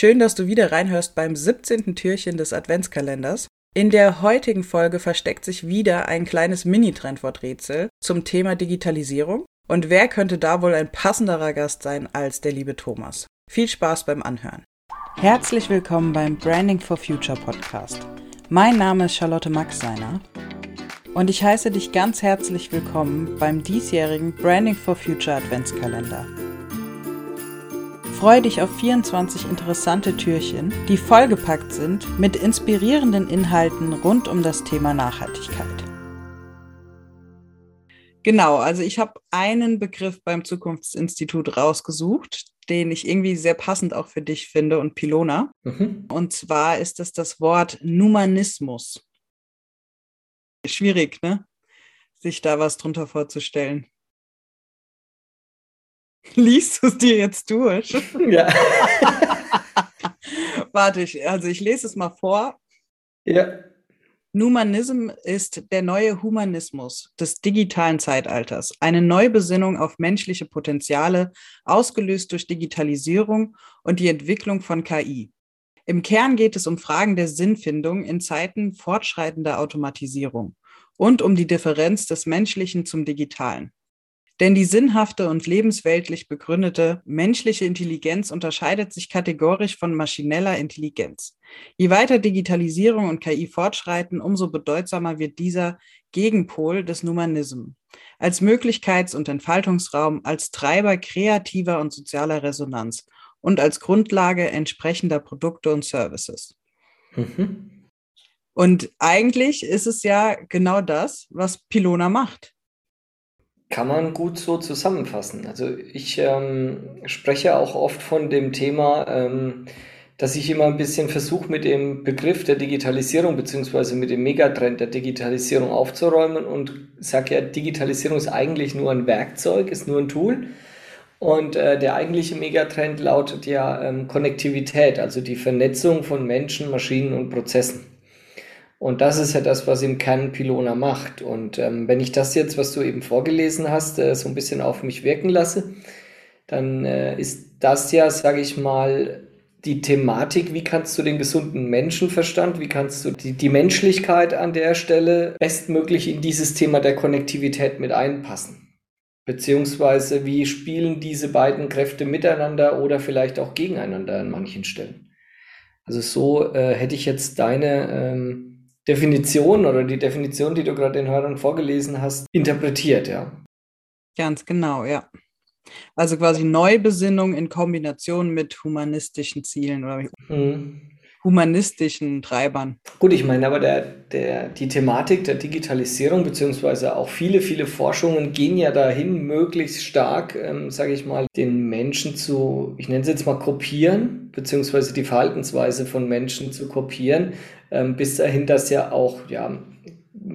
Schön, dass du wieder reinhörst beim 17. Türchen des Adventskalenders. In der heutigen Folge versteckt sich wieder ein kleines Mini-Trendworträtsel zum Thema Digitalisierung. Und wer könnte da wohl ein passenderer Gast sein als der liebe Thomas? Viel Spaß beim Anhören. Herzlich willkommen beim Branding for Future Podcast. Mein Name ist Charlotte Maxseiner und ich heiße dich ganz herzlich willkommen beim diesjährigen Branding for Future Adventskalender. Freue dich auf 24 interessante Türchen, die vollgepackt sind mit inspirierenden Inhalten rund um das Thema Nachhaltigkeit. Genau, also ich habe einen Begriff beim Zukunftsinstitut rausgesucht, den ich irgendwie sehr passend auch für dich finde und Pilona. Mhm. Und zwar ist es das Wort Numanismus. Schwierig, ne? Sich da was drunter vorzustellen. Liest du es dir jetzt durch? Ja. Warte, ich, also ich lese es mal vor. Ja. Numanism ist der neue Humanismus des digitalen Zeitalters, eine Neubesinnung auf menschliche Potenziale, ausgelöst durch Digitalisierung und die Entwicklung von KI. Im Kern geht es um Fragen der Sinnfindung in Zeiten fortschreitender Automatisierung und um die Differenz des Menschlichen zum Digitalen. Denn die sinnhafte und lebensweltlich begründete menschliche Intelligenz unterscheidet sich kategorisch von maschineller Intelligenz. Je weiter Digitalisierung und KI fortschreiten, umso bedeutsamer wird dieser Gegenpol des Numanism als Möglichkeits- und Entfaltungsraum, als Treiber kreativer und sozialer Resonanz und als Grundlage entsprechender Produkte und Services. Mhm. Und eigentlich ist es ja genau das, was Pilona macht. Kann man gut so zusammenfassen. Also ich ähm, spreche auch oft von dem Thema, ähm, dass ich immer ein bisschen versuche, mit dem Begriff der Digitalisierung beziehungsweise mit dem Megatrend der Digitalisierung aufzuräumen und sage ja, Digitalisierung ist eigentlich nur ein Werkzeug, ist nur ein Tool. Und äh, der eigentliche Megatrend lautet ja ähm, Konnektivität, also die Vernetzung von Menschen, Maschinen und Prozessen. Und das ist ja das, was im Kern Pilona macht. Und ähm, wenn ich das jetzt, was du eben vorgelesen hast, äh, so ein bisschen auf mich wirken lasse, dann äh, ist das ja, sage ich mal, die Thematik, wie kannst du den gesunden Menschenverstand, wie kannst du die, die Menschlichkeit an der Stelle bestmöglich in dieses Thema der Konnektivität mit einpassen? Beziehungsweise wie spielen diese beiden Kräfte miteinander oder vielleicht auch gegeneinander an manchen Stellen? Also so äh, hätte ich jetzt deine ähm, Definition oder die Definition, die du gerade den Hörern vorgelesen hast, interpretiert, ja. Ganz genau, ja. Also quasi Neubesinnung in Kombination mit humanistischen Zielen oder mhm humanistischen Treibern. Gut, ich meine, aber der, der, die Thematik der Digitalisierung, beziehungsweise auch viele, viele Forschungen gehen ja dahin, möglichst stark, ähm, sage ich mal, den Menschen zu, ich nenne es jetzt mal kopieren, beziehungsweise die Verhaltensweise von Menschen zu kopieren, ähm, bis dahin, dass ja auch, ja,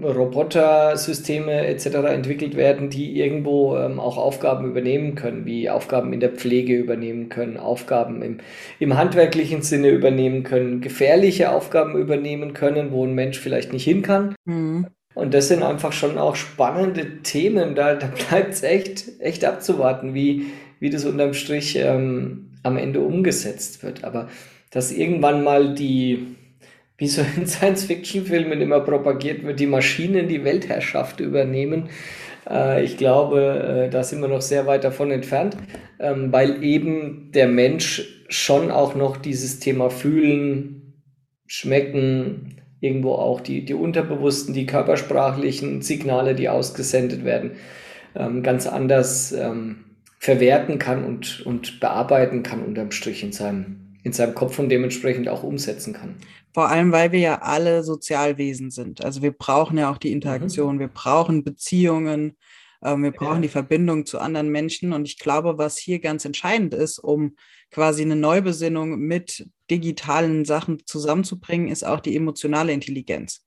Robotersysteme etc. entwickelt werden, die irgendwo ähm, auch Aufgaben übernehmen können, wie Aufgaben in der Pflege übernehmen können, Aufgaben im, im handwerklichen Sinne übernehmen können, gefährliche Aufgaben übernehmen können, wo ein Mensch vielleicht nicht hin kann. Mhm. Und das sind einfach schon auch spannende Themen. Da, da bleibt es echt, echt abzuwarten, wie, wie das unterm Strich ähm, am Ende umgesetzt wird. Aber dass irgendwann mal die wie so in Science-Fiction-Filmen immer propagiert wird, die Maschinen die Weltherrschaft übernehmen. Äh, ich glaube, äh, da sind wir noch sehr weit davon entfernt, ähm, weil eben der Mensch schon auch noch dieses Thema fühlen, schmecken, irgendwo auch die, die unterbewussten, die körpersprachlichen Signale, die ausgesendet werden, ähm, ganz anders ähm, verwerten kann und, und bearbeiten kann unterm Strich in seinem in seinem Kopf und dementsprechend auch umsetzen kann. Vor allem, weil wir ja alle Sozialwesen sind. Also wir brauchen ja auch die Interaktion, mhm. wir brauchen Beziehungen, äh, wir brauchen ja. die Verbindung zu anderen Menschen. Und ich glaube, was hier ganz entscheidend ist, um quasi eine Neubesinnung mit digitalen Sachen zusammenzubringen, ist auch die emotionale Intelligenz.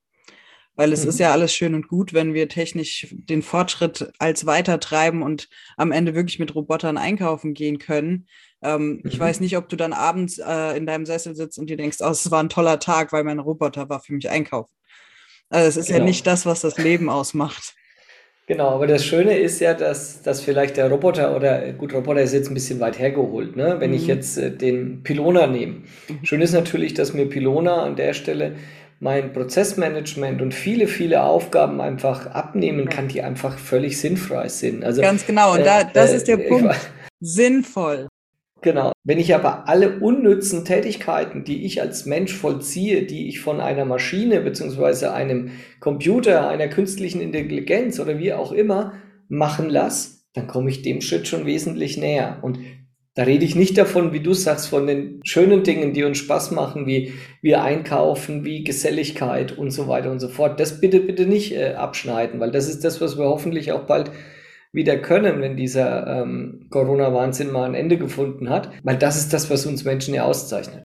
Weil es mhm. ist ja alles schön und gut, wenn wir technisch den Fortschritt als weitertreiben und am Ende wirklich mit Robotern einkaufen gehen können. Ähm, mhm. Ich weiß nicht, ob du dann abends äh, in deinem Sessel sitzt und dir denkst, oh, es war ein toller Tag, weil mein Roboter war für mich einkaufen. Also es ist genau. ja nicht das, was das Leben ausmacht. Genau, aber das Schöne ist ja, dass, dass vielleicht der Roboter oder gut, Roboter ist jetzt ein bisschen weit hergeholt, ne? wenn mhm. ich jetzt äh, den Pilona nehme. Mhm. Schön ist natürlich, dass mir Pilona an der Stelle mein Prozessmanagement und viele, viele Aufgaben einfach abnehmen kann, die einfach völlig sinnfrei sind. Also, Ganz genau, und da, äh, das ist der äh, Punkt. Sinnvoll. Genau. Wenn ich aber alle unnützen Tätigkeiten, die ich als Mensch vollziehe, die ich von einer Maschine beziehungsweise einem Computer, einer künstlichen Intelligenz oder wie auch immer machen lasse, dann komme ich dem Schritt schon wesentlich näher. Und da rede ich nicht davon, wie du sagst, von den schönen Dingen, die uns Spaß machen, wie wir einkaufen, wie Geselligkeit und so weiter und so fort. Das bitte, bitte nicht äh, abschneiden, weil das ist das, was wir hoffentlich auch bald wieder können, wenn dieser ähm, Corona-Wahnsinn mal ein Ende gefunden hat, weil das ist das, was uns Menschen ja auszeichnet.